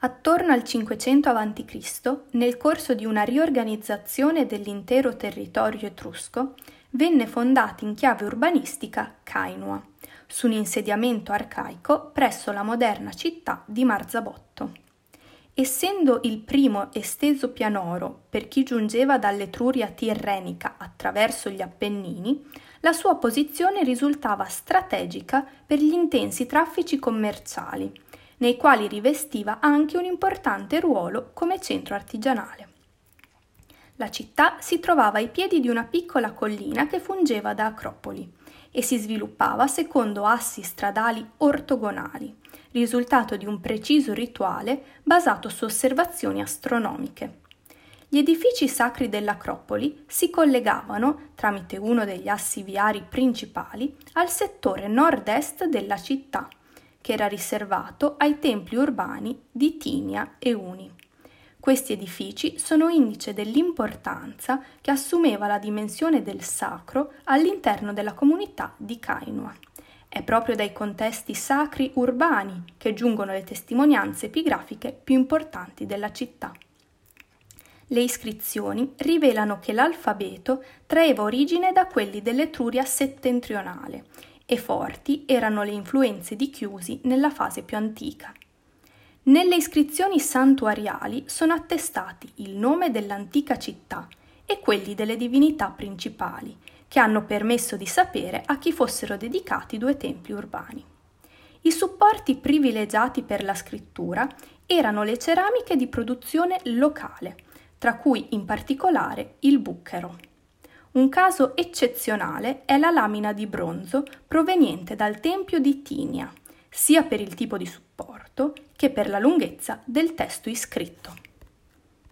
Attorno al 500 a.C., nel corso di una riorganizzazione dell'intero territorio etrusco, venne fondata in chiave urbanistica Cainua, su un insediamento arcaico presso la moderna città di Marzabotto. Essendo il primo esteso pianoro per chi giungeva dall'Etruria tirrenica attraverso gli Appennini, la sua posizione risultava strategica per gli intensi traffici commerciali, nei quali rivestiva anche un importante ruolo come centro artigianale. La città si trovava ai piedi di una piccola collina che fungeva da acropoli e si sviluppava secondo assi stradali ortogonali, risultato di un preciso rituale basato su osservazioni astronomiche. Gli edifici sacri dell'Acropoli si collegavano, tramite uno degli assi viari principali, al settore nord-est della città, che era riservato ai templi urbani di Tinia e Uni. Questi edifici sono indice dell'importanza che assumeva la dimensione del sacro all'interno della comunità di Kainua. È proprio dai contesti sacri urbani che giungono le testimonianze epigrafiche più importanti della città. Le iscrizioni rivelano che l'alfabeto traeva origine da quelli dell'Etruria settentrionale e forti erano le influenze di Chiusi nella fase più antica. Nelle iscrizioni santuariali sono attestati il nome dell'antica città e quelli delle divinità principali, che hanno permesso di sapere a chi fossero dedicati due templi urbani. I supporti privilegiati per la scrittura erano le ceramiche di produzione locale, tra cui in particolare il bucchero. Un caso eccezionale è la lamina di bronzo proveniente dal tempio di Tinia, sia per il tipo di supporto che per la lunghezza del testo iscritto.